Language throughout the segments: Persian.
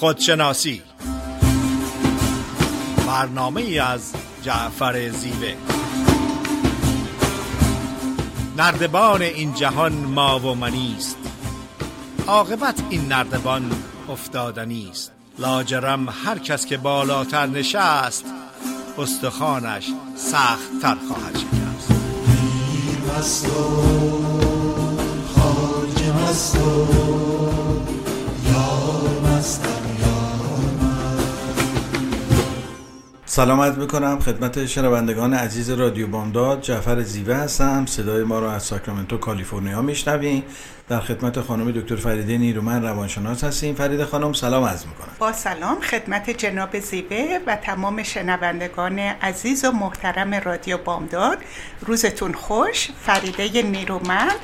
خودشناسی. برنامه از جعفر زیوه. نردبان این جهان ما و منیست عاقبت این نردبان افتادنی است. لاجرم هر کس که بالاتر نشست استخوانش سخت تر خواهد شکست. مست و خواجه مست و یار سلامت می‌کنم خدمت شنوندگان عزیز رادیو بامداد جعفر زیوه هستم. صدای ما رو از ساکرامنتو کالیفرنیا میشنویم در خدمت خانم دکتر فریده نیرومن روانشناس هستیم. فریده خانم سلام عرض می‌کنم. با سلام. خدمت جناب زیبه و تمام شنوندگان عزیز و محترم رادیو بامداد. روزتون خوش. فریده نیرومند.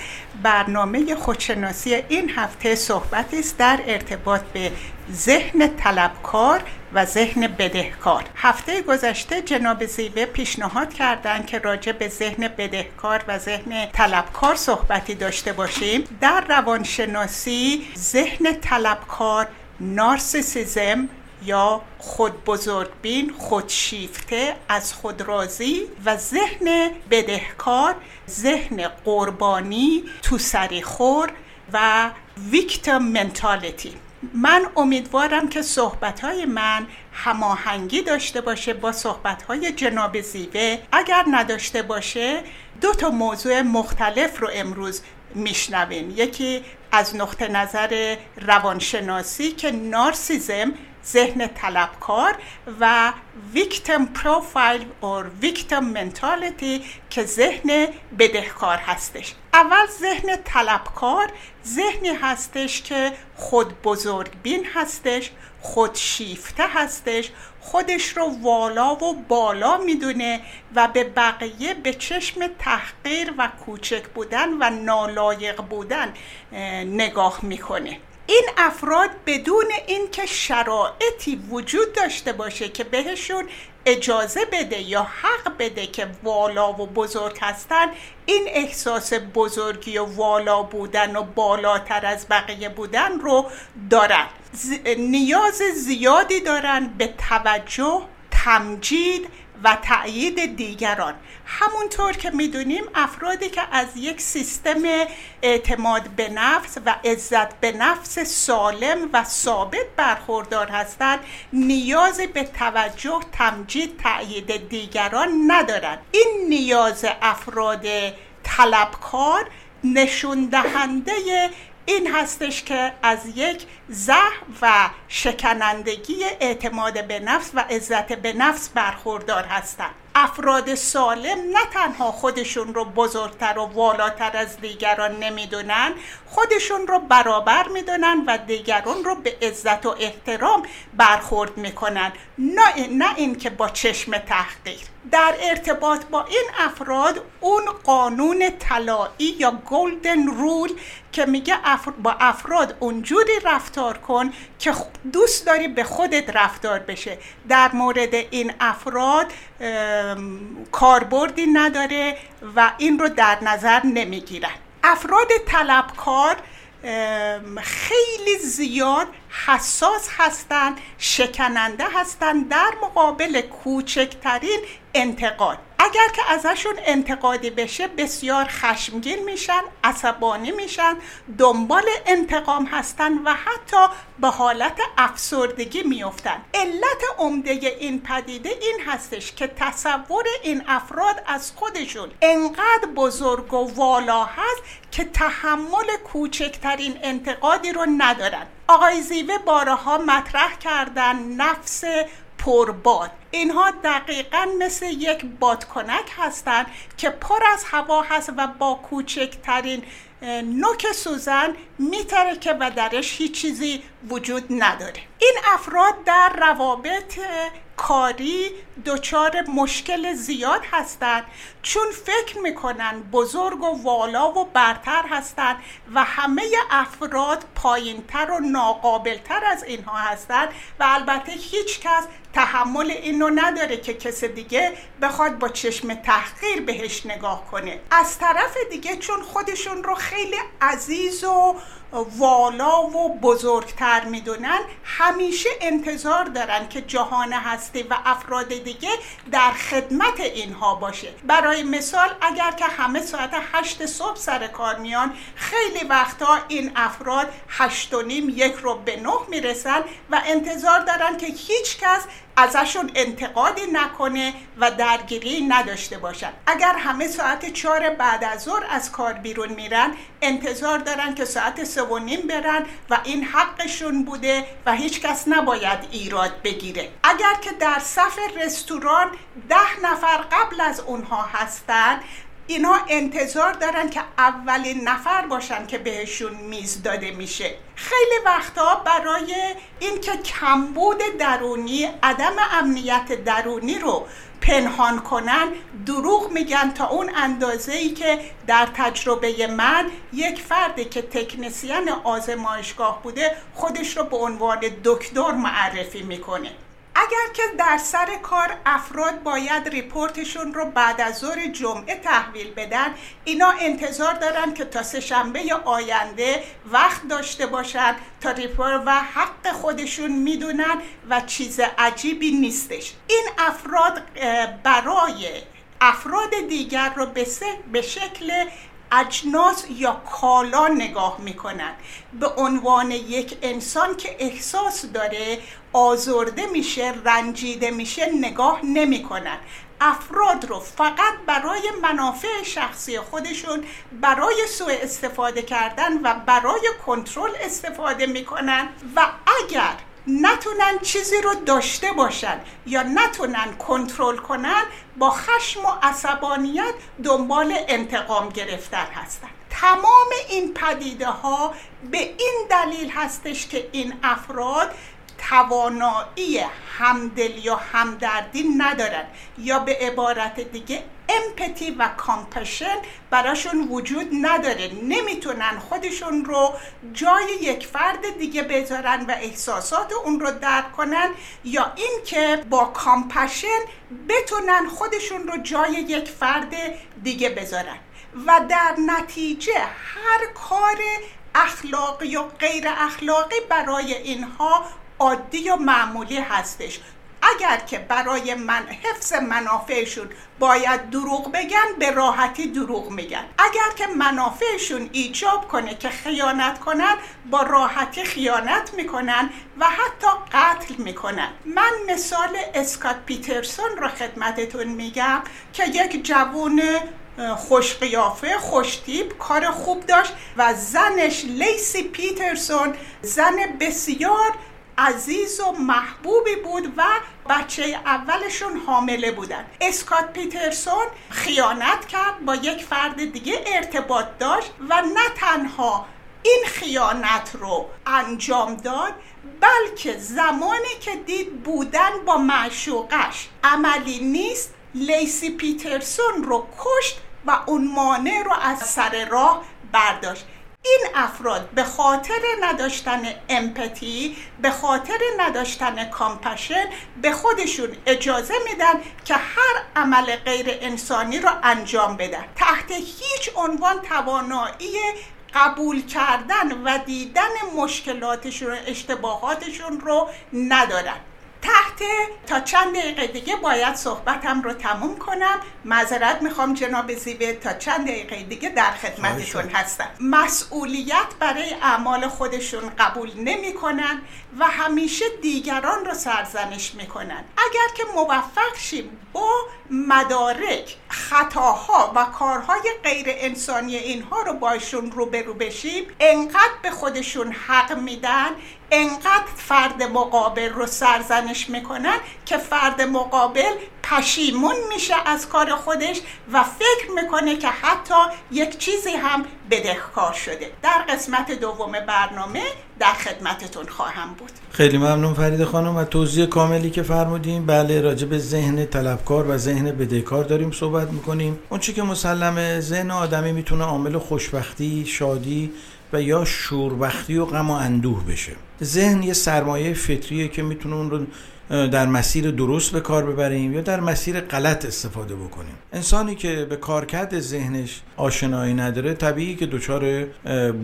برنامه خودشناسی این هفته صحبتی است در ارتباط به ذهن طلبکار و ذهن بدهکار. هفته گذشته جناب زیبه پیشنهاد کردند که راجع به ذهن بدهکار و ذهن طلبکار صحبتی داشته باشیم. در روانشناسی ذهن طلبکار نارسیسیزم یا خود بزرگبین خودشیفته از خود راضی و ذهن بدهکار ذهن قربانی تو خور و ویکتم منتالیتی. من امیدوارم که صحبت های من هماهنگی داشته باشه با صحبت های جناب زیوه. اگر نداشته باشه دو تا موضوع مختلف رو امروز میشنویم. یکی از نقطه نظر روانشناسی که نارسیزم ذهن طلبکار و ویکتم پروفایل اور ویکتم منتالیتی که ذهن بدهکار هستش. اول ذهن طلبکار ذهنی هستش که خود بزرگبین هستش خود شیفته هستش خودش رو والا و بالا می‌دونه و به بقیه به چشم تحقیر و کوچک بودن و نالایق بودن نگاه می‌کنه. این افراد بدون اینکه شرایطی وجود داشته باشه که بهشون اجازه بده یا حق بده که والا و بزرگ هستن این احساس بزرگی و والا بودن و بالاتر از بقیه بودن رو دارن. نیاز زیادی دارن به توجه تمجید و تأیید دیگران. همونطور که می‌دونیم افرادی که از یک سیستم اعتماد به نفس و عزت به نفس سالم و ثابت برخوردار هستند نیاز به توجه تمجید تأیید دیگران ندارند. این نیاز افراد طلبکار نشون دهنده این هستش که از یک زه و شکنندگی اعتماد به نفس و عزت به نفس برخوردار هستند. افراد سالم نه تنها خودشون رو بزرگتر و والاتر از دیگران نمی‌دونن خودشون رو برابر می‌دونن و دیگران رو به عزت و احترام برخورد می‌کنن. نه, نه اینکه با چشم تحقیر. در ارتباط با این افراد اون قانون طلایی یا گلدن رول که میگه با افراد اونجوری رفتار کن که دوست داری به خودت رفتار بشه. در مورد این افراد کاربردی نداره و این رو در نظر نمی‌گیرن. افراد طلبکار خیلی زیاد حساس هستند شکننده هستند در مقابل کوچکترین انتقاد. اگر که ازشون انتقادی بشه بسیار خشمگین میشن عصبانی میشن دنبال انتقام هستن و حتی به حالت افسردگی میفتن. علت عمده این پدیده این هستش که تصور این افراد از خودشون انقدر بزرگ و والا هست که تحمل کوچکترین انتقادی رو ندارن. آقای زیوه بارها مطرح کردن نفس پرباد. اینها دقیقا مثل یک بادکنک هستند که پر از هوا هست و با کوچکترین نوک سوزن میترکه و درش هیچ چیزی وجود نداره. این افراد در روابط کاری دچار مشکل زیاد هستند چون فکر می‌کنن بزرگ و والا و برتر هستند و همه افراد پایینتر و ناقابلتر از اینها هستند و البته هیچ کس تحمل اینو نداره که کس دیگه بخواد با چشم تحقیر بهش نگاه کنه. از طرف دیگه چون خودشون رو خیلی عزیز و والا و بزرگتر می‌دونن همیشه انتظار دارن که جهان هستی و افراد دیگه در خدمت اینها باشه. برای مثال اگر که همه ساعت هشت صبح سر کار میان خیلی وقتا این افراد هشت و نیم یک رو به نه می‌رسن و انتظار دارن که هیچ کس ازشون انتقادی نکنه و درگیری نداشته باشن. اگر همه ساعت چهار بعد از ظهر از کار بیرون میرن انتظار دارن که ساعت سه و نیم برن و این حقشون بوده و هیچ کس نباید ایراد بگیره. اگر که در صف رستوران ده نفر قبل از اونها هستن اینا انتظار دارن که اولین نفر باشن که بهشون میز داده میشه. خیلی وقتا برای اینکه کمبود درونی عدم امنیت درونی رو پنهان کنن دروغ میگن تا اون اندازه ای که در تجربه من یک فردی که تکنسیان آزمایشگاه بوده خودش رو به عنوان دکتر معرفی می‌کنه. اگر که در سر کار افراد باید ریپورتشون رو بعد از ظهر جمعه تحویل بدن اینا انتظار دارن که تا سهشنبه آینده وقت داشته باشن تا ریپورت و حق خودشون می‌دونن و چیز عجیبی نیستش. این افراد برای افراد دیگر رو به شکل اجناس یا کالا نگاه می‌کنن به عنوان یک انسان که احساس داره آزرده میشه رنجیده میشه نگاه نمی‌کنن افراد رو فقط برای منافع شخصی خودشون برای سوء استفاده کردن و برای کنترل استفاده می‌کنن. و اگر نتونن چیزی رو داشته باشن یا نتونن کنترل کنن با خشم و عصبانیت دنبال انتقام گرفتن هستن. تمام این پدیده ها به این دلیل هستش که این افراد توانایی همدل یا همدردی ندارن یا به عبارت دیگه empathy و compassion براشون وجود نداره. نمی‌تونن خودشون رو جای یک فرد دیگه بذارن و احساسات اون رو درک کنن یا اینکه با compassion بتونن خودشون رو جای یک فرد دیگه بذارن. و در نتیجه هر کار اخلاقی و غیر اخلاقی برای اینها عادی و معمولی هستش. اگر که برای من حفظ منافعشون باید دروغ بگن به راحتی دروغ میگن. اگر که منافعشون ایجاب کنه که خیانت کنن با راحتی خیانت می‌کنن و حتی قتل می‌کنن. من مثال اسکات پیترسون رو خدمتتون میگم که یک جوون خوش قیافه خوش تیپ کار خوب داشت و زنش لیسی پیترسون زن بسیار عزیز و محبوبی بود و بچه اولشون حامله بودن. اسکات پیترسون خیانت کرد با یک فرد دیگه ارتباط داشت و نه تنها این خیانت رو انجام داد بلکه زمانی که دید بودن با معشوقش. عملی نیست لیسی پیترسون رو کشت و اون مانع رو از سر راه برداشت. این افراد به خاطر نداشتن امپتی به خاطر نداشتن کامپشن به خودشون اجازه میدن که هر عمل غیر انسانی رو انجام بدن. تحت هیچ عنوان توانایی قبول کردن و دیدن مشکلاتشون و اشتباهاتشون رو ندارن. تحت تا چند دقیقه دیگه باید صحبتم رو تموم کنم. معذرت می‌خوام جناب زیبه تا چند دقیقه دیگه در خدمتتون هستم. مسئولیت برای اعمال خودشون قبول نمی‌کنن و همیشه دیگران رو سرزنش می‌کنن. اگر که موفق شیم با مدارک خطاها و کارهای غیر انسانی اینها رو باشون روبرو بشیم انقدر به خودشون حق میدن انقدر فرد مقابل رو سرزنش می‌کنن که فرد مقابل پشیمون میشه از کار خودش و فکر می‌کنه که حتی یک چیزی هم بدهکار شده. در قسمت دوم برنامه در خدمتتون خواهم بود. خیلی ممنون فرید خانم و توضیح کاملی که فرمودیم بله راجع به ذهن طلبکار و ذهن بدهکار داریم صحبت می‌کنیم. اون که مسلمه ذهن آدمی می‌تونه عامل خوشبختی شادی و یا شوربختی و غم و اندوه بشه. ذهن یه سرمایه فطریه که می‌تونه اون رو در مسیر درست به کار ببریم یا در مسیر غلط استفاده بکنیم. انسانی که به کارکرد ذهنش آشنایی نداره طبیعی که دچار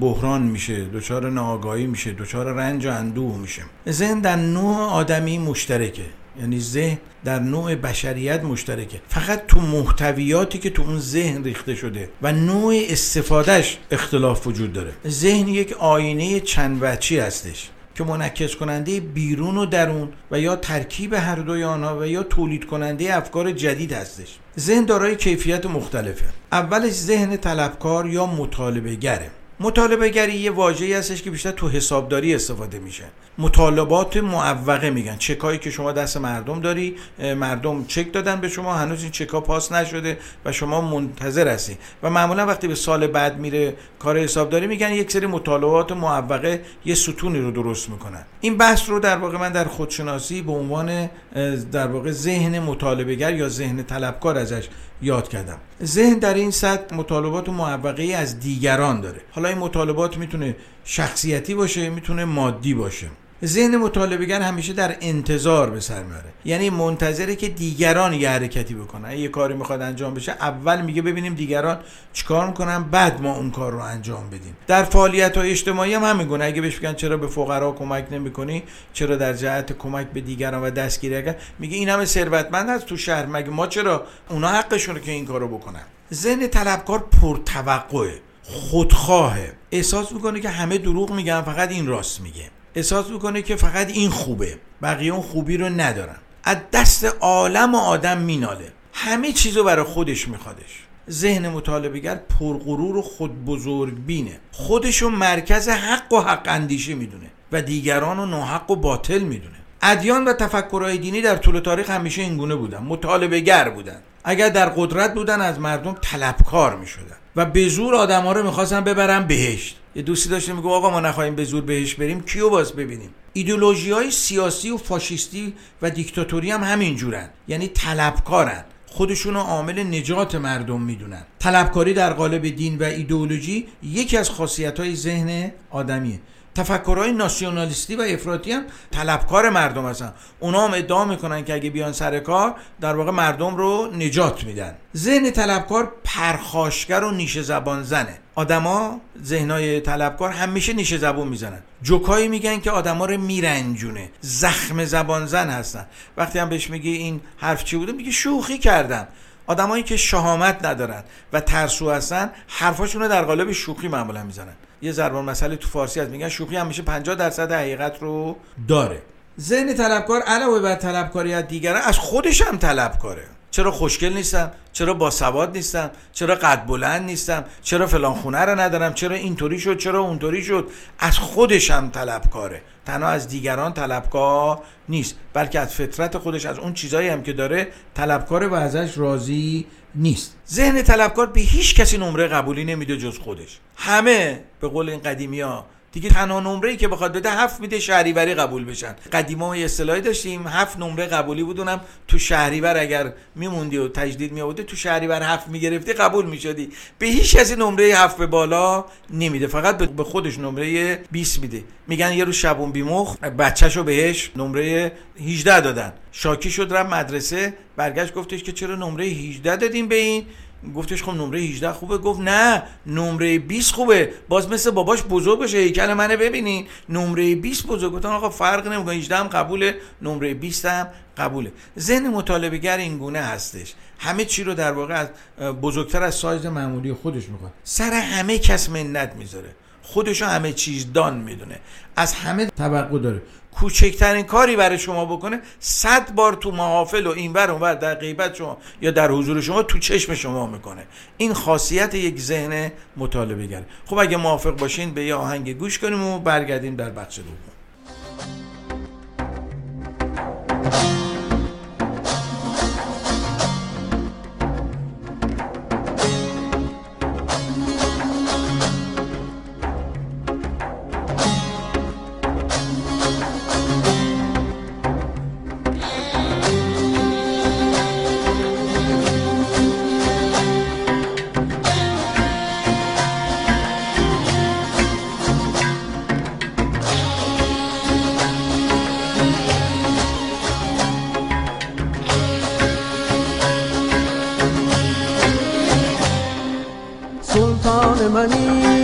بحران میشه دچار ناآگاهی میشه دچار رنج و اندوه میشه. ذهن در نوع آدمی مشترکه. یعنی ذهن در نوع بشریت مشترکه. فقط تو محتویاتی که تو اون ذهن ریخته شده و نوع استفادهش اختلاف وجود داره. ذهن یک آینه چند وچی هستش که منعکس کننده بیرون و درون و یا ترکیب هر دوی آنها و یا تولید کننده افکار جدید هستش. ذهن دارای کیفیت مختلفه. اولش ذهن طلبکار یا مطالبه گره مطالبه گری یه واژه‌ای هستش که بیشتر تو حسابداری استفاده میشه. مطالبات معوقه میگن. چکایی که شما دست مردم داری مردم چک دادن به شما هنوز این چکا پاس نشده و شما منتظر هستی. و معمولا وقتی به سال بعد میره کار حسابداری میگن یک سری مطالبات معوقه یه ستونی رو درست می‌کنن. این بحث رو در واقع من در خودشناسی به عنوان در واقع ذهن مطالبهگر یا ذهن طلبکار ازش یاد کردم. ذهن در این سطح مطالبات معوقه از دیگران داره. حالا این مطالبات می‌تونه شخصیتی باشه می‌تونه مادی باشه. ذهن مطالبهگر همیشه در انتظار به سر میاره یعنی منتظره که دیگران یه حرکتی بکنن. یه کاری می‌خواد انجام بشه اول میگه ببینیم دیگران چیکار می‌کنن بعد ما اون کار رو انجام بدیم. در فعالیت های اجتماعی هم همین گونه. اگه بهش بگن چرا به فقرا کمک نمی‌کنی چرا در جهت کمک به دیگران و دستگیری اگر میگه این همه ثروتمند هست تو شهر. مگه ما چرا اونا حقشونه که این کارو بکنن؟ ذهن طلبکار پرتوقعه خودخواهه. احساس می‌کنه که همه دروغ میگن فقط این راست میگه. احساس می‌کنه که فقط این خوبه. بقیه اون خوبی رو ندارن. از دست عالم و آدم میناله. همه چیزو برای خودش میخوادش. ذهن مطالبهگر پرغرور و خود بزرگ بینه خودشو مرکز حق و حق اندیشه می‌دونه و دیگران رو ناحق و باطل می‌دونه. ادیان و تفکرهای دینی در طول تاریخ همیشه اینگونه بودن. مطالبهگر بودن. اگر در قدرت بودن از مردم طلبکار می‌شدن. و به زور آدم ها رو می‌خواستن ببرن بهشت. یه دوستی داشته میگه آقا ما نخواهیم به زور بهش بریم کیو باز ببینیم؟ ایدولوژی های سیاسی و فاشیستی و دیکتاتوری هم همین جورن. یعنی طلبکارن. خودشون رو عامل نجات مردم می‌دونن. طلبکاری در قالب دین و ایدئولوژی یکی از خاصیت های ذهن آدمیه. تفکرهای ناسیونالیستی و افراطی هم طلبکار مردم هستن. اونا هم ادعا می‌کنن که اگه بیان سر کار در واقع مردم رو نجات میدن. ذهن طلبکار پرخاشگر و نیشه زبان زنه. آدما ذهنای طلبکار همیشه نیشه زبون می‌زنن. جوکایی میگن که آدما رو میرنجونه. زخم زبان زن هستن. وقتی هم بهش میگی این حرف چی بوده میگه شوخی کردم. آدمایی که شهامت ندارن و ترسو هستن حرفاشون در قالب شوخی معمولا می‌زنن. یه ضربان مسئله تو فارسی هست. میگن شوخی هم میشه 50 درصد حقیقت رو داره. ذهن طلبکار علاوه بر طلبکاری از دیگران از خودش هم طلبکاره. چرا خوشگل نیستم؟ چرا باسواد نیستم؟ چرا قد بلند نیستم؟ چرا فلان خونه رو ندارم؟ چرا اینطوری شد؟ چرا اونطوری شد؟ از خودش هم طلبکاره. تنها از دیگران طلبکار نیست بلکه از فطرت خودش از اون چیزایی هم که داره طلبکاره و ازش راضی نیست. ذهن طلبکار به هیچ کسی نمره قبولی نمیده جز خودش. همه به قول این قدیمی ها دیگه تنها نمره ای که بخواد بده هفت میده شهریوری قبول بشن. قدیما یه اصطلاحی داشتیم هفت نمره قبولی بودونم تو شهریور اگر میموندی و تجدید میآوردی تو شهریور هفت می‌گرفتی قبول می‌شدی. به هیچ کسی نمره هفت به بالا نمیده فقط به خودش نمره 20 میده. میگن یه رو شبون بیمخ بچهشو بهش نمره 18 دادن. شاکی شد رفت مدرسه برگشت گفتش که چرا نمره 18 دادیم به این؟ گفتش خب نمره 18 خوبه. گفت نه نمره 20 خوبه. باز مثل باباش بزرگ باشه. هیکل منو ببینین. نمره 20 بزرگ. گفتن آقا فرق نمی‌کنه. 18 هم قبوله. نمره 20 هم قبوله. ذهن مطالبهگر این گونه هستش. همه چی رو در واقع از بزرگتر از سایز معمولی خودش می‌کنه سر همه کس منت می‌ذاره. خودشو همه چیز دان می‌دونه. از همه توقع داره. کوچکترین کاری برای شما بکنه صد بار تو محافل و اینور اونور در غیبت شما یا در حضور شما تو چشم شما می‌کنه. این خاصیت یک ذهن مطالبه گره خب اگه موافق باشین به یه آهنگ گوش کنیم و برگردیم در بخش دوم. money.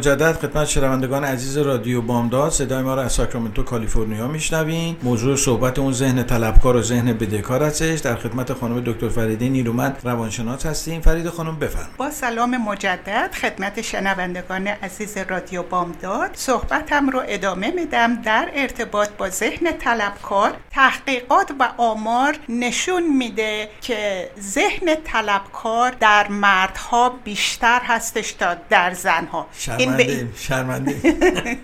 مجدد خدمت شنوندگان عزیز رادیو بامداد. صدای ما را از ساکرامنتو کالیفرنیا میشنوین. موضوع صحبت اون ذهن طلبکار و ذهن بدهکار هستش. در خدمت خانم دکتر فریده نیرومند روانشناس هستیم. فرید خانم بفرم با سلام مجدد خدمت شنوندگان عزیز رادیو بامداد. صحبتم رو ادامه میدم. در ارتباط با ذهن طلبکار تحقیقات و آمار نشون میده که ذهن طلبکار در مردها بیشتر هستش تا در زنها. شرمنده شرمنده.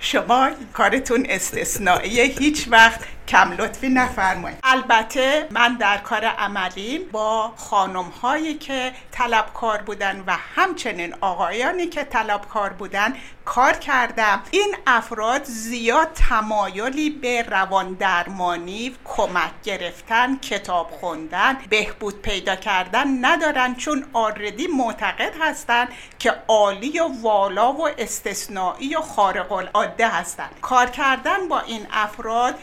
شما کارتون استثنائیه. هیچ وقت کم لطفی نفرمایید. البته من در کار عملیم با خانم هایی که طلبکار بودن و همچنین آقایانی که طلبکار بودن کار کردم. این افراد زیاد تمایلی به روان درمانی کمک گرفتن کتاب خوندن بهبود پیدا کردن ندارن چون آردی معتقد هستن که عالی و والا و استثنایی و خارق العاده هستن. کار کردن با این افراد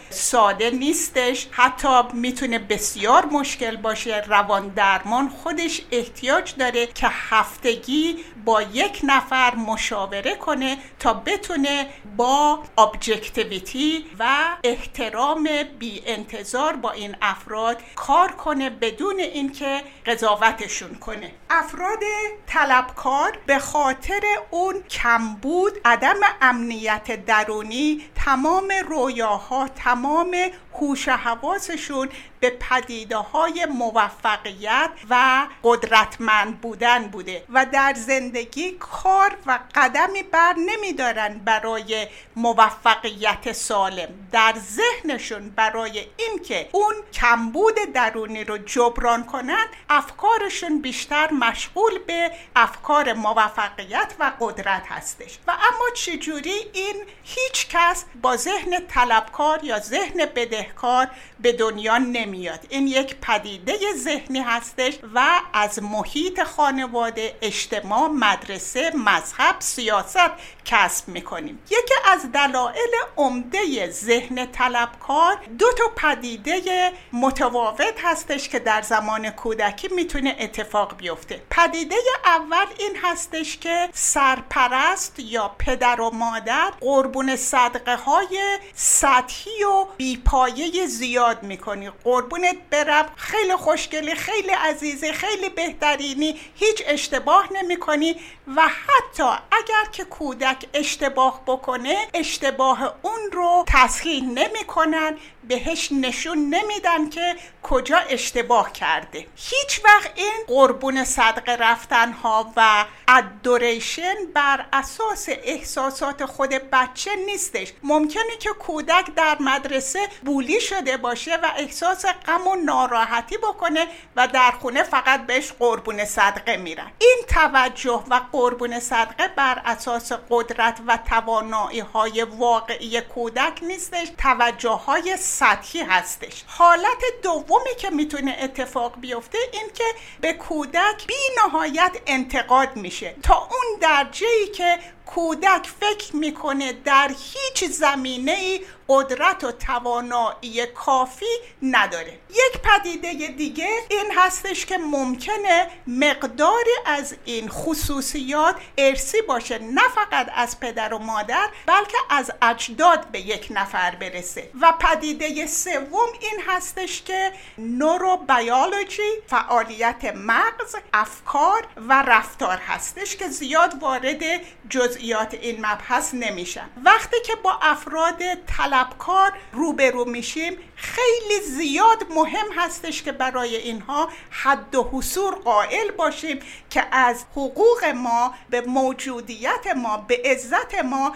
ساده نیستش. حتی می‌تونه بسیار مشکل باشه. روان درمان خودش احتیاج داره که هفتگی با یک نفر مشاوره کنه تا بتونه با ابجکتیویتی و احترام بی انتظار با این افراد کار کنه بدون اینکه قضاوتشون کنه. افراد طلبکار به خاطر اون کمبود عدم امنیت درونی تمام رویاها تمام هوش حواسشون به پدیده های موفقیت و قدرتمند بودن بوده و در زندگی کار و قدمی بر نمیدارن برای موفقیت سالم. در ذهنشون برای اینکه اون کمبود درونی رو جبران کنن افکارشون بیشتر مشغول به افکار موفقیت و قدرت هستش. و اما چجوری این هیچ کس با ذهن طلبکار یا ذهن بده بدهکار به دنیا نمیاد. این یک پدیده ذهنی هستش و از محیط خانواده اجتماع مدرسه مذهب سیاست کسب می‌کنیم. یکی از دلایل عمده ذهن طلبکار دو تا پدیده متفاوت هستش که در زمان کودکی می‌تونه اتفاق بیفته. پدیده اول این هستش که سرپرست یا پدر و مادر قربون صدقه های سطحی و بیپایه زیاد می‌کنی. قربونت برم خیلی خوشگلی خیلی عزیزی خیلی بهترینی هیچ اشتباه نمی‌کنی و حتی اگر که کودک اشتباه بکنه اشتباه اون رو تصحیح نمی‌کنن. بهش نشون نمیدن که کجا اشتباه کرده. هیچ وقت این قربون صدقه رفتن ها و ادوریشن بر اساس احساسات خود بچه نیستش. ممکنه که کودک در مدرسه بولی شده باشه و احساس غم و ناراحتی بکنه و در خونه فقط بهش قربون صدقه میرن. این توجه و قربون صدقه بر اساس قدرت و توانایی های واقعی کودک نیستش. توجه های سطحی هستش. حالت دومی که می‌تونه اتفاق بیفته این که به کودک بی نهایت انتقاد میشه. تا اون درجه ای که کودک فکر می‌کنه در هیچ زمینه ای قدرت و توانایی کافی نداره. یک پدیده دیگه این هستش که ممکنه مقداری از این خصوصیات ارسی باشه نه فقط از پدر و مادر بلکه از اجداد به یک نفر برسه. و پدیده سوم این هستش که نوروبیولوژی فعالیت مغز افکار و رفتار هستش که زیاد وارد جزئیات این مبحث نمیشن. وقتی که با افراد طلبکار روبرو میشیم خیلی زیاد مهم هستش که برای اینها حد و حصور قائل باشیم که از حقوق ما به موجودیت ما به عزت ما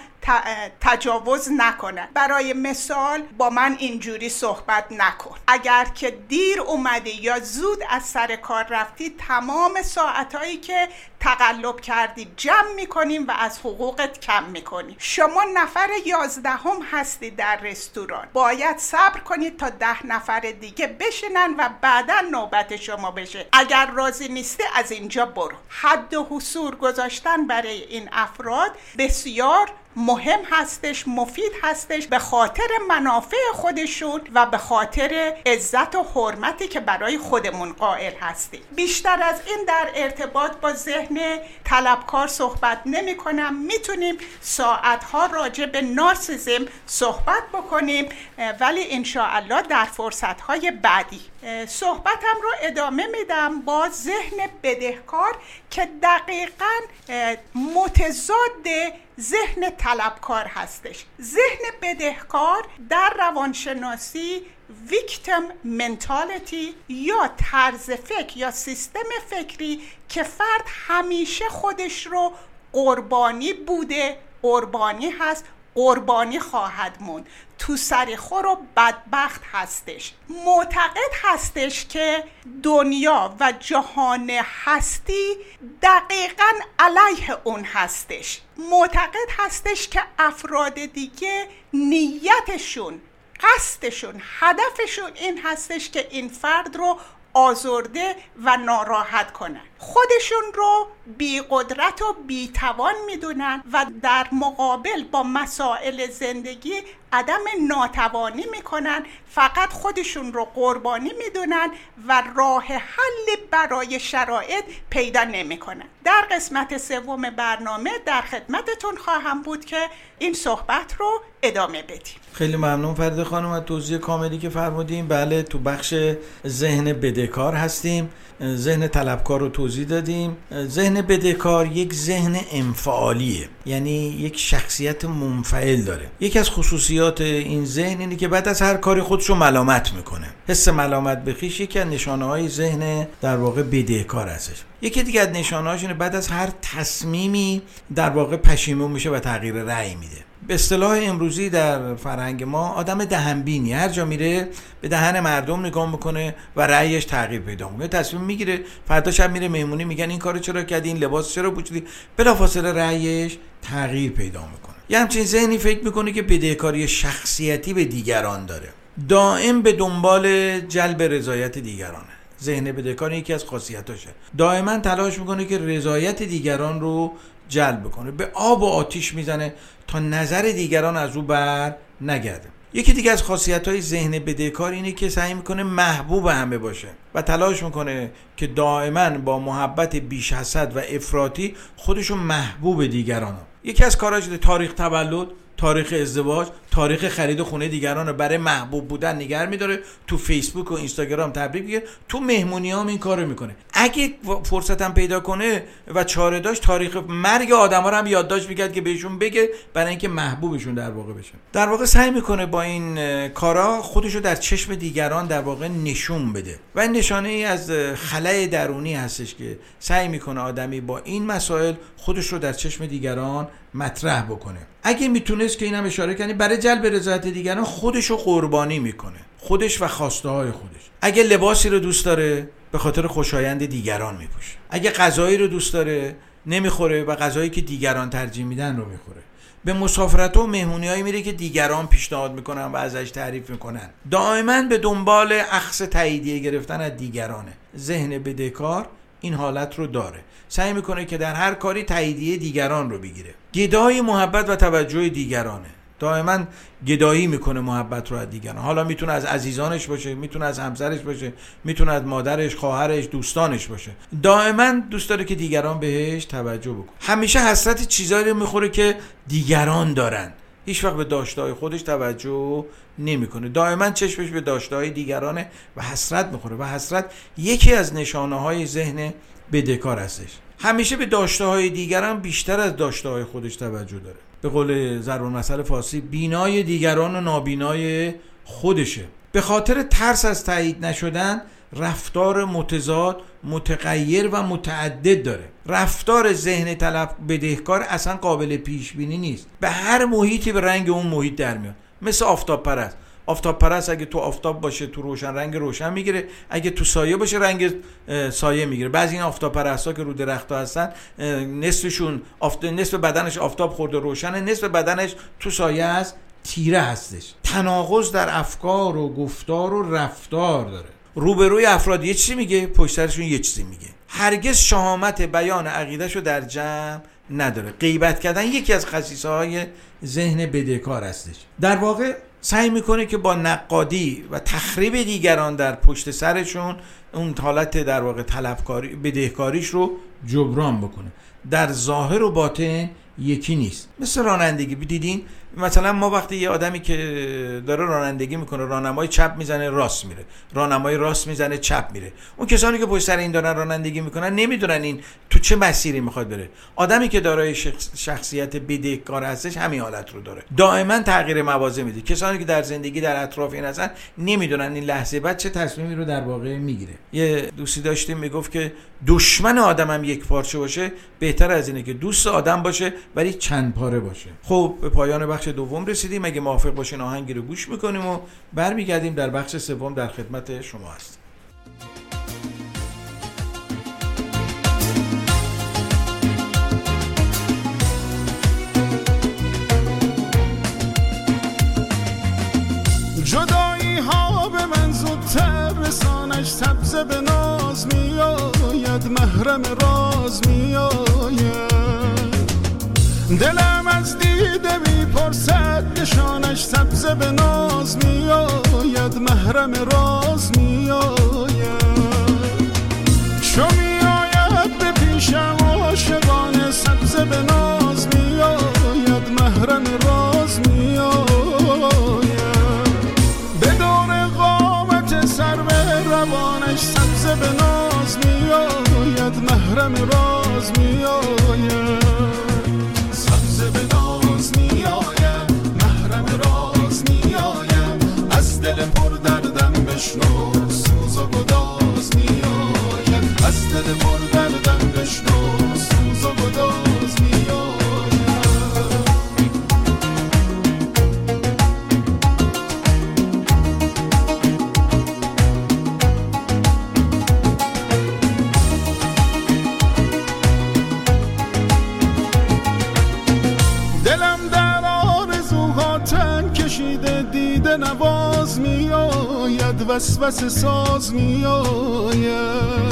تجاوز نکنن. برای مثال با من اینجوری صحبت نکن. اگر که دیر اومدی یا زود از سر کار رفتی تمام ساعتهایی که تقلب کردی جمع می‌کنیم و از حقوقت کم می‌کنیم شما نفر یازدهم هستی در رستوران. باید صبر کنید تا ده نفر دیگه بشینن و بعدا نوبت شما بشه. اگر راضی نیستی از اینجا برو. حد و حصور گذاشتن برای این افراد بسیار مهم هستش مفید هستش به خاطر منافع خودشون و به خاطر عزت و حرمتی که برای خودمون قائل هستیم. بیشتر از این در ارتباط با ذهن طلبکار صحبت نمی کنم می‌تونیم ساعتها راجع به نارسیزم صحبت بکنیم ولی انشاءالله در فرصتهای بعدی. صحبتم رو ادامه میدم با ذهن بدهکار که دقیقا متضاد ذهن طلبکار هستش. ذهن بدهکار در روانشناسی ویکتم منتالیتی یا طرز فکر یا سیستم فکری که فرد همیشه خودش رو قربانی بوده قربانی هست قربانی خواهد موند. تو سر خور و بدبخت هستش. معتقد هستش که دنیا و جهان هستی دقیقا علیه اون هستش. معتقد هستش که افراد دیگه نیتشون قصدشون هدفشون این هستش که این فرد رو آزرده و ناراحت کنن. خودشون رو بی قدرت و بی توان می‌دونن و در مقابل با مسائل زندگی عدم ناتوانی می‌کنن. فقط خودشون رو قربانی می‌دونن و راه حلی برای شرایط پیدا نمی‌کنن. در قسمت سوم برنامه در خدمتتون خواهم بود که این صحبت رو ادامه بدیم. خیلی ممنون فرد خانم از توضیح کاملی که فرمودیم بله تو بخش ذهن بدهکار هستیم. ذهن طلبکار رو توضیح دادیم. ذهن بدهکار یک ذهن انفعالیه. یعنی یک شخصیت منفعل داره. یکی از خصوصیات این ذهن اینه که بعد از هر کاری خودش رو ملامت می‌کنه. حس ملامت به خویش یکی از نشانه های ذهن در واقع بدهکار هستش. یکی دیگه از نشانه اینه بعد از هر تصمیمی در واقع پشیمون میشه و تغییر رأی میده. به اصطلاح امروزی در فرهنگ ما آدم دهنبینی. هر جا میره به دهن مردم نگاه می‌کنه و رأیش تغییر پیدا می‌کنه. تصمیم می‌گیره. فردا شب میره مهمونی میگن این کارو چرا کردی؟ این لباس چرا پوشیدی؟ بلافاصله رأیش تغییر پیدا می‌کنه. یه همچین ذهنی فکر می‌کنه که بدهکاری شخصیتی به دیگران داره. دائم به دنبال جلب رضایت دیگرانه. ذهن بدهکار یکی از خاصیتاشه. دائما تلاش می‌کنه که رضایت دیگران رو جلب کنه به آب و آتیش می‌زنه. تا نظر دیگران از او بر نگرده یکی دیگه از خاصیت های ذهن بدهکار اینه که سعی می‌کنه محبوب همه باشه و تلاش می‌کنه که دائما با محبت بیش حسد و افراطی خودشو محبوب دیگران یکی از کاراش تاریخ تولد تاریخ ازدواج. تاریخ خرید خونه دیگران رو برای محبوب بودن نگر میداره. تو فیسبوک و اینستاگرام تبریک میگه. تو مهمونی هم این کارو می‌کنه. اگه فرصتم پیدا کنه و چاره داشت تاریخ مرگ آدما رو هم یادداشت می‌کرد که بهشون بگه برای اینکه محبوبشون در واقع بشه. در واقع سعی می‌کنه با این کارا خودشو در چشم دیگران در واقع نشون بده. و این نشانه ای از خلای درونی هستش که سعی می‌کنه آدمی با این مسائل خودش رو در چشم دیگران مطرح بکنه. اگه می‌تونست که اینم اشاره کنی برای جلب رضایت دیگران خودش رو قربانی می‌کنه. خودش و خواسته های خودش. اگه لباسی رو دوست داره به خاطر خوشایند دیگران میپوشه. اگه غذایی رو دوست داره نمی‌خوره و غذایی که دیگران ترجیح میدن رو می‌خوره. به مسافرت و مهمونی میره که دیگران پیشنهاد می‌کنن و ازش تعریف می‌کنن. دائما به دنبال اخص تاییدیه گرفتن از دیگرانه. ذهن بدهکار این حالت رو داره. سعی می‌کنه که در هر کاری تاییدیه دیگران رو بگیره. گدای محبت و توجه دیگرانه. دائما گدایی می‌کنه محبت رو از دیگران. حالا می‌تونه از عزیزانش باشه می‌تونه از همسرش باشه می‌تونه از مادرش خواهرش دوستانش باشه. دائما دوست داره که دیگران بهش توجه بکنه. همیشه حسرت چیزایی رو می‌خوره که دیگران دارن. هیچ وقت به داشته خودش توجه نمی‌کنه. دائما چشمش به داشته های دیگرانه و حسرت می‌خوره و حسرت یکی از نشانه های ذهن بدهکار هستش. همیشه به داشته های دیگران بیشتر از داشته های خودش توجه داره. به قول ضرور مسئله فارسی بینای دیگران و نابینای خودشه. به خاطر ترس از تایید نشدن رفتار متضاد متغیر و متعدد داره. رفتار ذهن طلب بدهکار اصلا قابل پیش بینی نیست. به هر محیطی به رنگ اون محیط در میاد. مثل آفتاب پرست. آفتاب پرست اگه تو آفتاب باشه تو روشن رنگ روشن می‌گیره. اگه تو سایه باشه رنگ سایه می‌گیره. بعضی این آفتاب پرست ها که رو درخت ها هستن نصفشون آفت... نصف بدنش آفتاب خورده روشنه نصف بدنش تو سایه است تیره هستش. تناقض در افکار و گفتار و رفتار داره. روبروی افراد یه چیزی میگه؟ پشترشون یه چیزی میگه. هرگز شهامت بیان عقیدهشو در جمع نداره. غیبت کردن یکی از خصیصه های ذهن بدهکار هستش. در واقع سعی می‌کنه که با نقادی و تخریب دیگران در پشت سرشون اون حالت در واقع طلبکاری بدهکاریش رو جبران بکنه. در ظاهر و باطن یکی نیست. مثل رانندگی. دیدین مثلا ما وقتی یه آدمی که داره رانندگی می‌کنه راهنمای چپ می‌زنه راست میره. راهنمای راست می‌زنه چپ میره. اون کسانی که پشت سر این دارن رانندگی می‌کنن نمی‌دونن این تو چه مسیری می‌خواد بره. آدمی که دارای شخصیت بدهکار هستش همین حالت رو داره. دائما تغییر موازه میده. کسانی که در زندگی در اطراف این هستن نمی‌دونن این لحظه بعد چه تصمیمی رو در واقع می‌گیره. یه دوستی داشتیم می‌گفت که دشمن آدمم یک پارچه باشه بهتر از اینه که دوست آدم باشه ولی چند پاره باشه. خب به پایان بخش دوم رسیدیم. اگه موافق باشین آهنگی رو گوش می‌کنیم و برمیگردیم در بخش سوم در خدمت شما هستیم. جدایی ها به من زودتر رسانش سبز به ناز میآید محرم راز میآید. دلم از دیده می‌پرسد نشانش سبز به ناز میآید محرم راز میآید. چو میآید به پیشم عاشقانه سبز به ناز میآید محرم راز میآید. به دور قامت سر به روانش سبز به ناز میآید محرم راز میآید. بشنو سوز و گداز میآیم از دل پر دردم بشنو وسوسه ساز میآید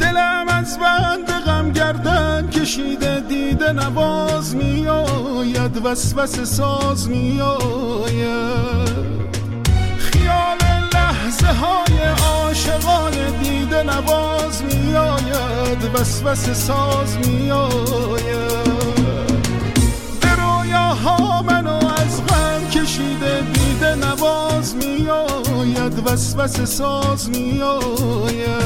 دلم از بند غم گردن کشیده دیده نواز میآید. وسوسه ساز میآید خیال لحظه های عاشقانه دیده نواز میآید. وسوسه ساز میآید به رویاها منو از غم کشیده دیده نواز میآید. وسوسه ساز میآید.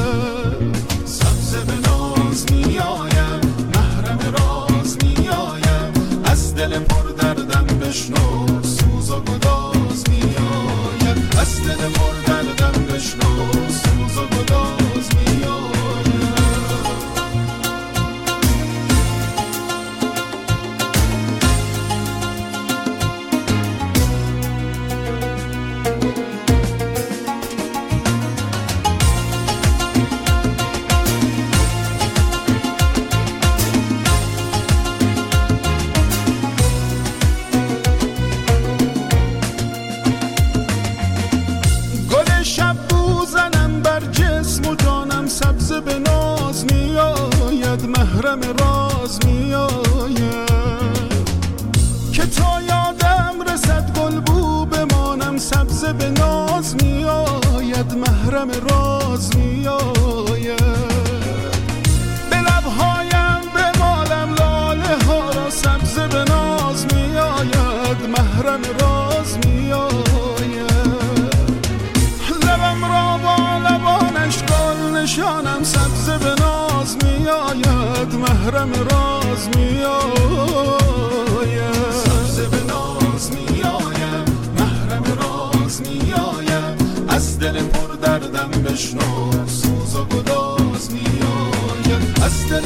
سبزه به ناز میآیم محرم راز میآیم از دل پر دردم بشنو. سوز و گداز میآید. از دل پر دردم بشنو. سوز و گداز محرم راز میآید. به لبهایم به مالم لاله ها را سبز به ناز میآید. محرم راز میآید. لبم را با لبانش گل نشانم سبز به ناز میآید. محرم راز میآید. از دل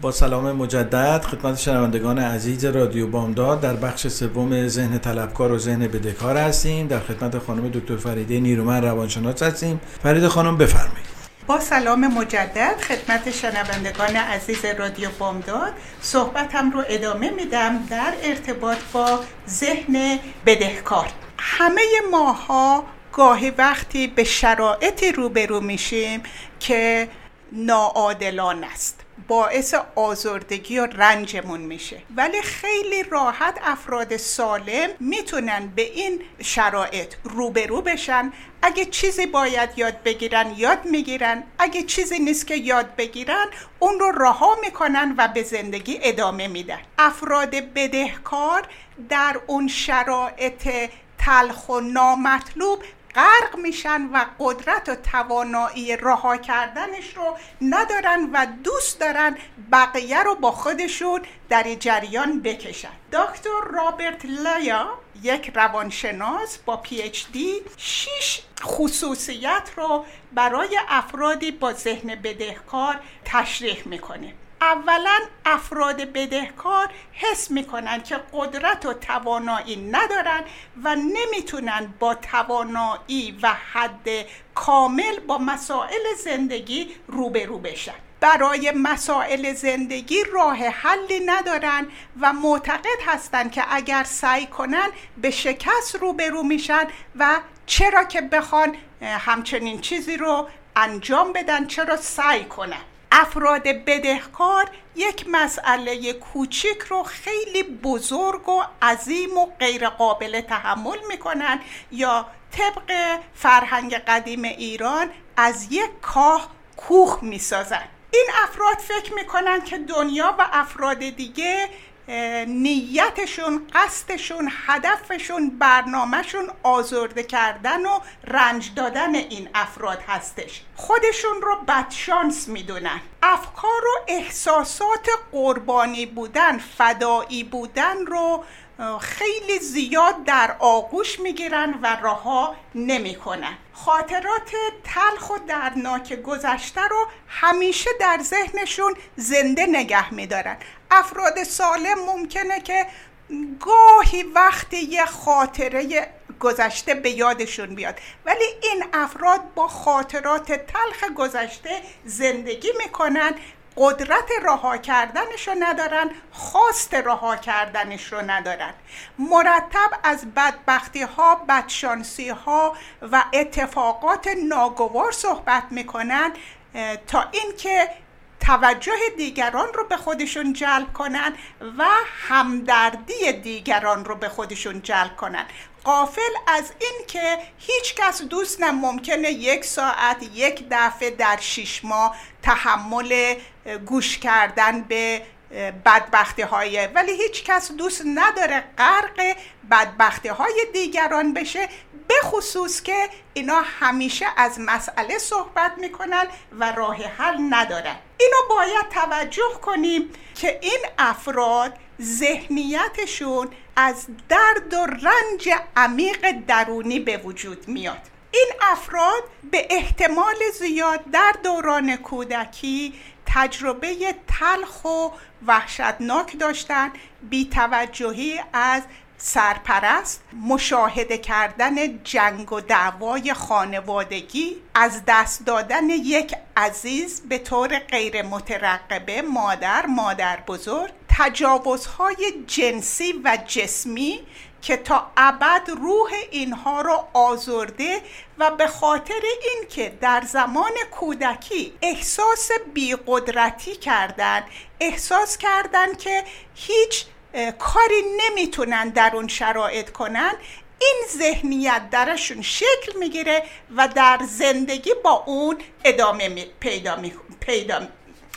با سلام مجدد خدمت شنوندگان عزیز رادیو بامداد. در بخش سوم ذهن طلبکار و ذهن بدهکار هستیم. در خدمت خانم دکتر فریده نیرومن روانشناس هستیم. فریده خانم بفرمایید. با سلام مجدد خدمت شنوندگان عزیز رادیو بامداد صحبتم رو ادامه میدم در ارتباط با ذهن بدهکار. همه ماها گاهی وقتی به شرایطی روبرو میشیم که ناعادلان است. باعث آزردگی و رنجمون میشه. ولی خیلی راحت افراد سالم می‌تونن به این شرایط روبرو بشن. اگه چیزی باید یاد بگیرن یاد می‌گیرن. اگه چیزی نیست که یاد بگیرن اون رو رها می‌کنن و به زندگی ادامه میدن. افراد بدهکار در اون شرایط تلخ و نامطلوب غرق میشن و قدرت و توانایی رها کردنش رو ندارن و دوست دارن بقیه رو با خودشون در جریان بکشن. دکتر رابرت لیا یک روانشناس با پی اچ دی شیش خصوصیت رو برای افرادی با ذهن بدهکار تشریح می‌کنه. اولا افراد بدهکار حس می‌کنن که قدرت و توانایی ندارن و نمی‌تونن با توانایی و حد کامل با مسائل زندگی روبرو بشن. برای مسائل زندگی راه حلی ندارن و معتقد هستند که اگر سعی کنن به شکست روبرو میشن و چرا که بخوان همچنین چیزی رو انجام بدن چرا سعی کنن. افراد بدهکار یک مسئله کوچیک رو خیلی بزرگ و عظیم و غیر قابل تحمل می‌کنن یا طبق فرهنگ قدیم ایران از یک کاه کوه می‌سازن. این افراد فکر می‌کنن که دنیا و افراد دیگه نیتشون قصدشون هدفشون برنامهشون آزرده کردن و رنج دادن این افراد هستش. خودشون رو بدشانس می‌دونن. افکار و احساسات قربانی بودن فدایی بودن رو خیلی زیاد در آغوش می‌گیرن و رها نمی‌کنن. خاطرات تلخ و دردناک گذشته رو همیشه در ذهنشون زنده نگه میدارن. افراد سالم ممکنه که گاهی وقتی یه خاطره گذشته به یادشون بیاد. ولی این افراد با خاطرات تلخ گذشته زندگی می‌کنن قدرت رها کردنش رو ندارن خواست رها کردنش رو ندارن. مرتب از بدبختی ها بدشانسی ها و اتفاقات ناگوار صحبت می‌کنن تا اینکه توجه دیگران رو به خودشون جلب کنن و همدردی دیگران رو به خودشون جلب کنن. قافل از این که هیچ کس دوست نه ممکنه یک ساعت یک دفعه در شیش ماه تحمل گوش کردن به بدبختی های ولی هیچ کس دوست نداره غرق بدبختی های دیگران بشه به خصوص که اینا همیشه از مسئله صحبت می‌کنن و راه حل ندارن. اینو باید توجه کنیم که این افراد ذهنیتشون از درد و رنج عمیق درونی به وجود میاد. این افراد به احتمال زیاد در دوران کودکی تجربه تلخ و وحشتناک داشتن بیتوجهی از سرپرست مشاهده کردن جنگ و دعوای خانوادگی از دست دادن یک عزیز به طور غیر مترقبه مادر مادر بزرگ تجاوزهای جنسی و جسمی که تا ابد روح اینها رو آزرده و به خاطر اینکه در زمان کودکی احساس بیقدرتی کردن احساس کردن که هیچ کاری نمی‌تونن در اون شرایط کنن این ذهنیت درشون شکل می‌گیره و در زندگی با اون ادامه پیدا, می... پیدا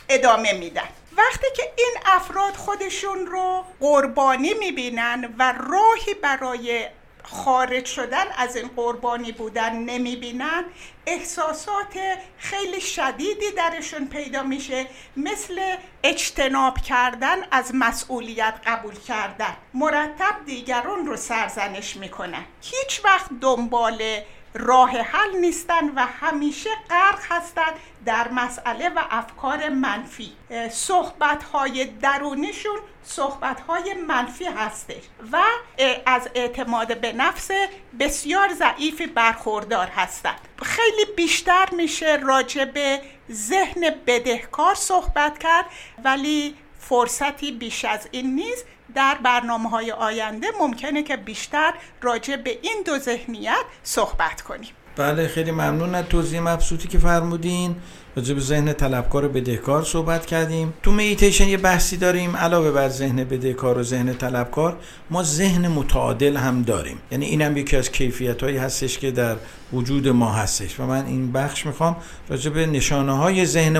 ادامه میدن. وقتی که این افراد خودشون رو قربانی می‌بینن و راهی برای خارج شدن از این قربانی بودن نمی‌بینن احساسات خیلی شدیدی درشون پیدا میشه مثل اجتناب کردن از مسئولیت قبول کردن. مرتب دیگران رو سرزنش می‌کنن. هیچ وقت دنبال راه حل نیستن و همیشه غرق هستن در مسئله و افکار منفی. صحبت های درونیشون صحبت های منفی هستش و از اعتماد به نفس بسیار ضعیفی برخوردار هستند خیلی بیشتر میشه راجع به ذهن بدهکار صحبت کرد ولی فرصتی بیش از این نیست. در برنامه های آینده ممکنه که بیشتر راجع به این دو ذهنیت صحبت کنیم. بله خیلی ممنون از توضیح مبسوطی که فرمودین. راجع به ذهن طلبکار و بدهکار صحبت کردیم. تو میتیشن یه بحثی داریم علاوه بر ذهن بدهکار و ذهن طلبکار ما ذهن متعادل هم داریم. یعنی اینم یکی از کیفیت هایی هستش که در وجود ما هستش. و من این بخش می‌خوام راجع به نشانه های ذهن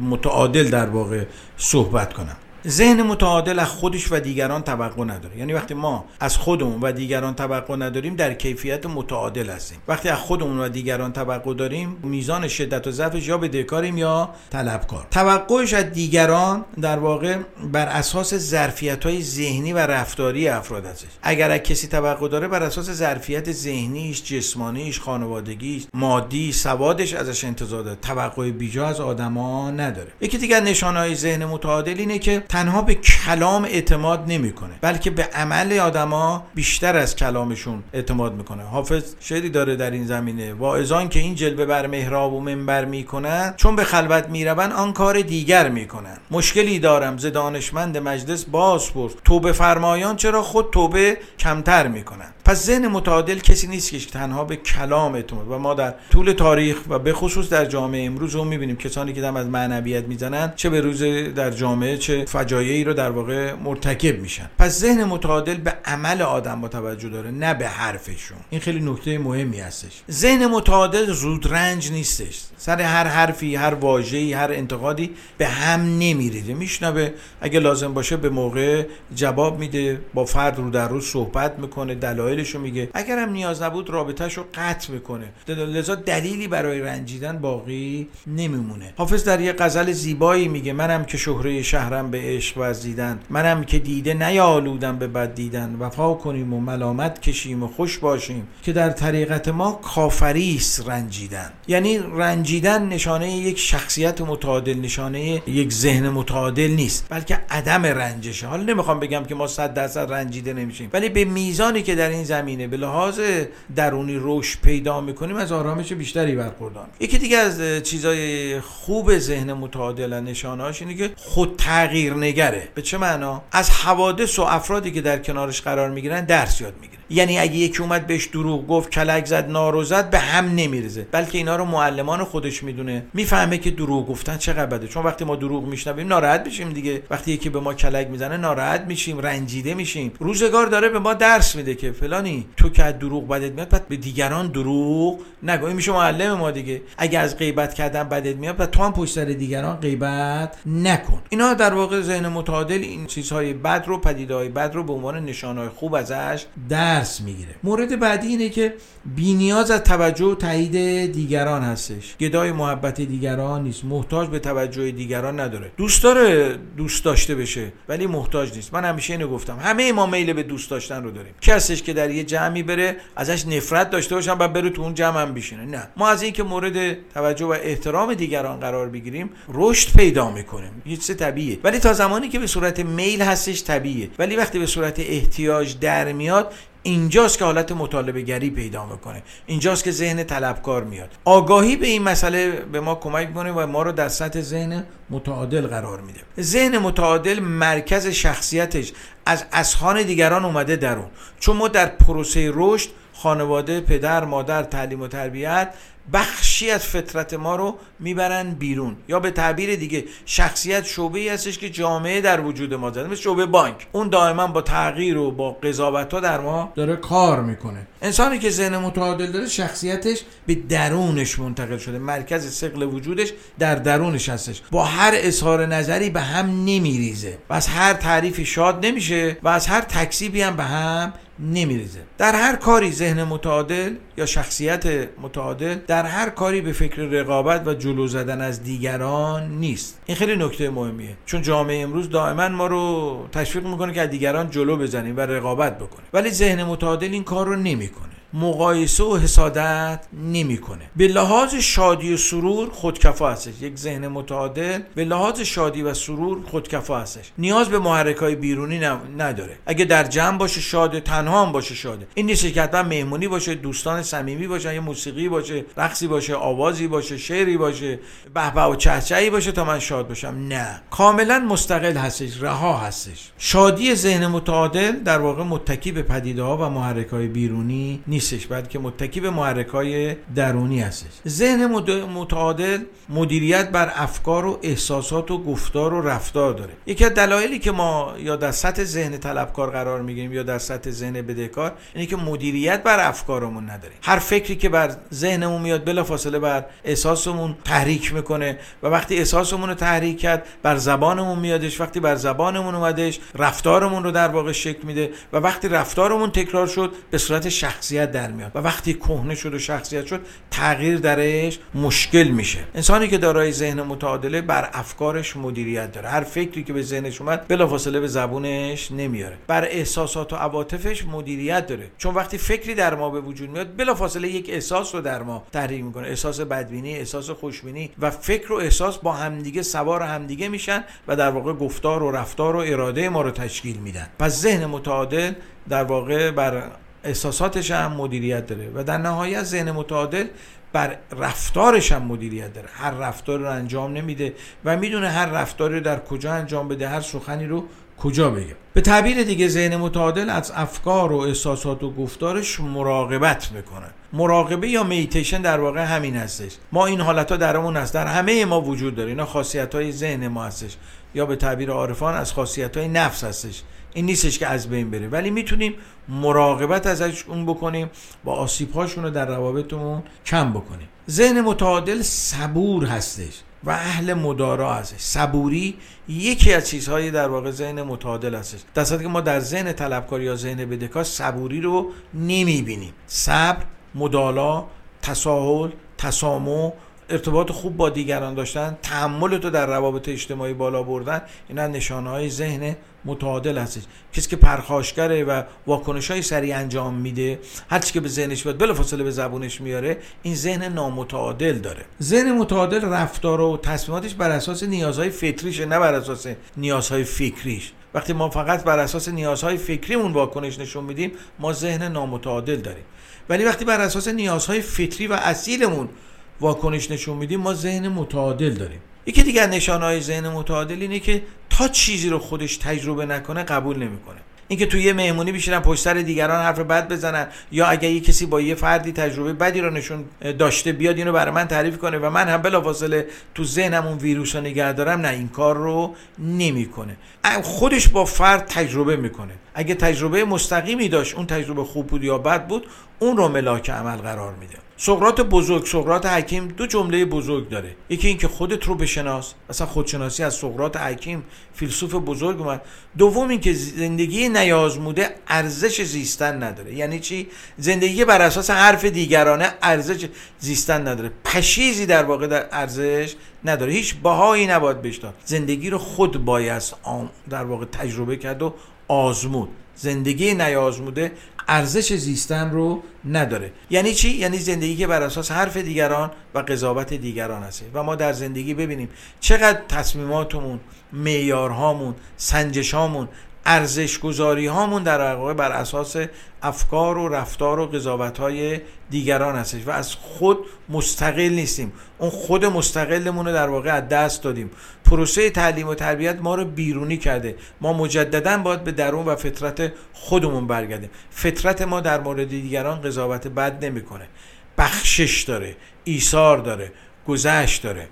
متعادل در واقع صحبت کنم. ذهن متعادل از خودش و دیگران توقع نداره. یعنی وقتی ما از خودمون و دیگران توقع نداریم در کیفیت متعادل هستیم. وقتی از خودمون و دیگران توقع داریم میزان شدت و ضعفش یا بدهکاریم یا طلبکار. توقعش از دیگران در واقع بر اساس ظرفیت های ذهنی و رفتاری افراد هستش. اگر از کسی توقع داره بر اساس ظرفیت ذهنیش جسمانیش خانوادگیش مادی سوادش ازش انتظار داره. توقع بیجا از آدما نداره. یکی دیگر نشانه های ذهن متعادل اینه که تنها به کلام اعتماد نمی‌کنه بلکه به عمل آدما بیشتر از کلامشون اعتماد می‌کنه. حافظ شعری داره در این زمینه. واعظان که این جلوه بر محراب و منبر می‌کنن چون به خلوت می‌روند آن کار دیگر می‌کنن. مشکلی دارم ز دانشمند مجلس باز پرس. توبه فرمایان چرا خود توبه کمتر می‌کنن پس ذهن متعادل کسی نیست که تنها به کلام اعتماد و ما در طول تاریخ و به خصوص در جامعه امروز رو می‌بینیم. کسانی که دم از معنویت می‌زنن چه به روز در جامعه چه فجایعی رو در واقع مرتکب میشن. پس ذهن متعادل به عمل آدم با توجه داره نه به حرفشون. این خیلی نکته مهمی هستش. ذهن متعادل زود رنج نیستش. سر هر حرفی هر واژه‌ای هر انتقادی به هم نمیریزه. میشنوه اگه لازم باشه به موقع جواب میده با فرد رو در رو صحبت می‌کنه دلایلش میگه. اگر هم نیاز نبود رابطهش رو قطع می‌کنه لذا دلیلی برای رنجیدن باقی نمیمونه. حافظ در یه غزل زیبایی میگه منم که شهره شهرم به عشق ورزیدن منم که دیده نیالودم به بد دیدن وفا کنیم و ملامت کشیم و خوش باشیم که در طریقت ما کافری است رنجیدن. یعنی رنجیدن نشانه یک شخصیت متعادل نشانه یک ذهن متعادل نیست بلکه عدم رنجشه. حالا نمی‌خوام بگم که ما صد درصد رنجیده نمیشیم ولی به میزانی که در این زمینه. به لحاظ درونی رشد پیدا می‌کنیم از آرامش بیشتری برخوردار یکی دیگه از چیزای خوب ذهن متعادل نشانهاش اینه که خود تغییر نگره به چه معنا؟ از حوادث و افرادی که در کنارش قرار می‌گیرن درس یاد می‌گیره یعنی اگه یکی اومد بهش دروغ گفت کلک زد نارو زد به هم نمیرزه بلکه اینا رو معلمان خودش می‌دونه. می‌فهمه که دروغ گفتن چقدر بده. چون وقتی ما دروغ میشنویم ناراحت میشیم دیگه. وقتی یکی به ما کلک می‌زنه ناراحت میشیم رنجیده میشیم. روزگار داره به ما درس میده که فلانی تو که از دروغ بدت میاد بعد به دیگران دروغ نگو. میشه معلم ما دیگه. اگه از غیبت کردن بدت میاد بعد تو هم پشت سر دیگران غیبت نکن. اینا در واقع ذهن متعادل این چیزهای بد رو پدیده های بد رو به عنوان نشانهای خوب ازش درس می‌گیره. مورد بعدی اینه که بینیاز از توجه و تایید دیگران هستش. گدای محبت دیگران نیست. محتاج به توجه دیگران نداره. دوست داره دوست داشته بشه ولی محتاج نیست. من همیشه اینو گفتم. همه ما میل به دوست داشتن رو داریم. کسیش که در یه جمعی بره ازش نفرت داشته باشن و بره تو اون جمع هم بشینه. نه. ما از اینکه مورد توجه و احترام دیگران قرار بگیریم رشد پیدا می‌کنیم. هیچ چیز طبیعیه. ولی تا زمانی که به صورت میل هستش طبیعیه. ولی وقتی به صورت احتیاج در میاد اینجاست که حالت مطالبه گری پیدا می‌کنه. اینجاست که ذهن طلبکار میاد. آگاهی به این مسئله به ما کمک می‌کنه و ما رو در سطح ذهن متعادل قرار میده. ذهن متعادل مرکز شخصیتش از اسخان دیگران اومده درون. چون ما در پروسه رشد خانواده پدر مادر تعلیم و تربیت بخشی از فطرت ما رو می‌برن بیرون. یا به تعبیر دیگه شخصیت شعبه ای هستش که جامعه در وجود ما زده. مثل شعبه بانک. اون دائما با تغییر و با قضاوت ها در ما داره کار می‌کنه. انسانی که ذهن متعادل داره شخصیتش به درونش منتقل شده. مرکز سقل وجودش در درونش هستش. با هر اظهار نظری به هم نمیریزه. و از هر تعریفی شاد نمیشه و از هر تکسیبی هم به هم نمیریزه. در هر کاری ذهن متعادل یا شخصیت متعادل در هر کاری به فکر رقابت و جلو زدن از دیگران نیست. این خیلی نکته مهمیه. چون جامعه امروز دائما ما رو تشویق می‌کنه که از دیگران جلو بزنیم و رقابت بکنیم. ولی ذهن متعادل این کار رو نمی‌کنه. کنه مقایسه و حسادت نمی‌کنه. به لحاظ شادی و سرور خودکفا هستش. یک ذهن متعادل به لحاظ شادی و سرور خودکفا هستش. نیاز به محرک های بیرونی نداره. اگه در جمع باشه شاده تنها هم باشه شاده این نیست که حتما مهمونی باشه دوستان صمیمی باشه یه موسیقی باشه رقصی باشه آوازی باشه شعری باشه بهبه و چهچهی باشه تا من شاد باشم. نه. کاملا مستقل هستش رها هستش. شادی ذهن متعادل در واقع متکی به پدیده ها و محرک های بیرونی نیست. نیستش بلکه متکی به محرک های درونی هستش. ذهن متعادل مدیریت بر افکار و احساسات و گفتار و رفتار داره. یکی از دلایلی که ما یا در سطح ذهن طلبکار قرار می‌گیریم یا در سطح ذهن بدهکار اینه که مدیریت بر افکارمون نداریم هر فکری که بر ذهنمون میاد بلافاصله بر احساسمون تحریک می‌کنه و وقتی احساسمون رو تحریک کرد بر زبانمون میادش. وقتی بر زبانمون اومدش رفتارمون رو در واقع شکل میده و وقتی رفتارمون تکرار شد به صورت شخصیت در میاد. و وقتی کهنه شد و شخصیت شد تغییر درش مشکل میشه. انسانی که دارای ذهن متعادله بر افکارش مدیریت داره. هر فکری که به ذهنش اومد بلافاصله به زبونش نمیاره. بر احساسات و عواطفش مدیریت داره. چون وقتی فکری در ما به وجود میاد بلافاصله یک احساس رو در ما تحریک می‌کنه. احساس بدبینی احساس خوشبینی و فکر و احساس با همدیگه سوار همدیگه میشن و در واقع گفتار و رفتار و اراده ما رو تشکیل میدن. پس ذهن متعادل در واقع بر احساساتش هم مدیریت داره و در نهایت ذهن متعادل بر رفتارش هم مدیریت داره. هر رفتار رو انجام نمیده و می‌دونه هر رفتاری رو در کجا انجام بده هر سخنی رو کجا بگه. به تعبیر دیگه ذهن متعادل از افکار و احساسات و گفتارش مراقبت می‌کنه. مراقبه یا میتیشن در واقع همین هستش. ما این حالت ها درمون هست. در همه ما وجود داره. اینا خاصیت های ذهن ما هستش. یا به تعبیر عارفان از خاصیت های نفس هستش. این نیستش که از بین بره ولی می‌تونیم مراقبت ازش اون بکنیم با آسیب رو در روابطمون کم بکنیم. ذهن متعادل صبور هستش و اهل مدارا هستش. صبوری یکی از چیزهای در واقع ذهن متعادل هستش. در که ما در ذهن طلبکار یا ذهن بدهکار صبوری رو نمی‌بینیم. صبر مدالا تساهل تسامح ارتباط خوب با دیگران داشتن تحمل تو در روابط اجتماعی بالا بردن اینا نشانه های ذهن متعادل هستش. کسی که پرخاشگره و واکنش های سریع انجام میده هر چی که به ذهنش بیاد بلافاصله به زبونش میاره این ذهن نامتعادل داره. ذهن متعادل رفتار و تصمیماتش بر اساس نیازهای فطریشه نه بر اساس نیازهای فکریش. وقتی ما فقط بر اساس نیازهای فکریمون واکنش نشون میدیم ما ذهن نامتعادل داریم. ولی وقتی بر اساس نیازهای فطری و اصیلمون واکنش نشون میدیم ما ذهن متعادل داریم. یکی دیگر نشانهای ذهن متعادل اینه که تا چیزی رو خودش تجربه نکنه قبول نمی‌کنه. اینکه توی یه مهمونی بشینن پشت سر دیگران حرف بد بزنن یا اگر یه کسی با یه فردی تجربه بدی رو نشون داشته بیاد اینو برای من تعریف کنه و من هم بلافاصله تو ذهنم اون ویروس رو نگه دارم نه این کار رو نمی‌کنه. خودش با فرد تجربه می‌کنه. اگه تجربه مستقیمی داشت اون تجربه خوب بود یا بد بود اون رو ملاک عمل قرار میده. سقراط بزرگ سقراط حکیم دو جمله بزرگ داره. یکی اینکه خودت رو بشناس. مثلا خودشناسی از سقراط حکیم فیلسوف بزرگ اومد. دوم اینکه زندگی نیازموده ارزش زیستن نداره. یعنی چی؟ زندگی بر اساس حرف دیگرانه ارزش زیستن نداره. پشیزی در واقع در ارزش نداره. هیچ بهایی نباید بهش زندگی رو خود باید در واقع تجربه کرد و آزمود. زندگی نیازموده ارزش زیستن رو نداره. یعنی چی؟ یعنی زندگی که بر اساس حرف دیگران و قضاوت دیگران هست و ما در زندگی ببینیم چقدر تصمیماتمون معیارهامون سنجشامون ارزش گذاری هامون در واقع بر اساس افکار و رفتار و قضاوت های دیگران هستش و از خود مستقل نیستیم. اون خود مستقلمون رو در واقع از دست دادیم. پروسه تعلیم و تربیت ما رو بیرونی کرده. ما مجددا باید به درون و فطرت خودمون برگردیم. فطرت ما در مورد دیگران قضاوت بد نمی‌کنه. بخشش داره ایثار داره گذشت داره.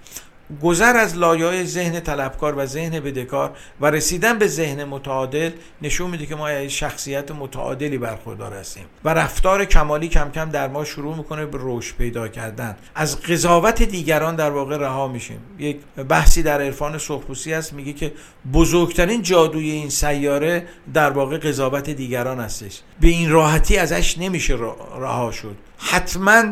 گذر از لایه‌های ذهن طلبکار و ذهن بدهکار و رسیدن به ذهن متعادل نشون میده که ما شخصیت متعادلی برخوردار هستیم و رفتار کمالی کم کم در ما شروع می‌کنه به رشد پیدا کردن. از قضاوت دیگران در واقع رها میشیم. یک بحثی در عرفان سرخپوستی هست میگه که بزرگترین جادوی این سیاره در واقع قضاوت دیگران هستش. به این راحتی ازش نمیشه رها شد. حتما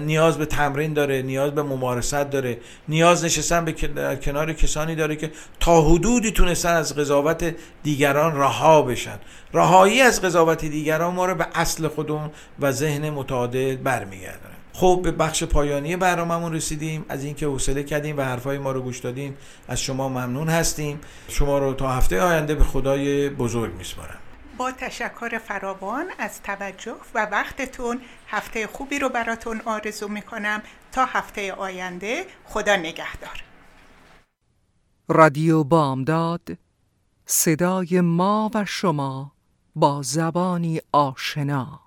نیاز به تمرین داره نیاز به ممارست داره نیاز نشستن به کنار کسانی داره که تا حدودی تونستن از قضاوت دیگران رها بشن. رهایی از قضاوت دیگران ما رو به اصل خودمون و ذهن متعادل برمیگردن خب به بخش پایانی برنامهمون رسیدیم. از اینکه حوصله کردیم و حرفای ما رو گوش دادین از شما ممنون هستیم. شما رو تا هفته آینده به خدای بزرگ میسپارم. با تشکر فراوان از توجه و وقتتون هفته خوبی رو براتون آرزو می‌کنم تا هفته آینده. خدا نگهدار. رادیو بامداد صدای ما و شما با زبانی آشنا.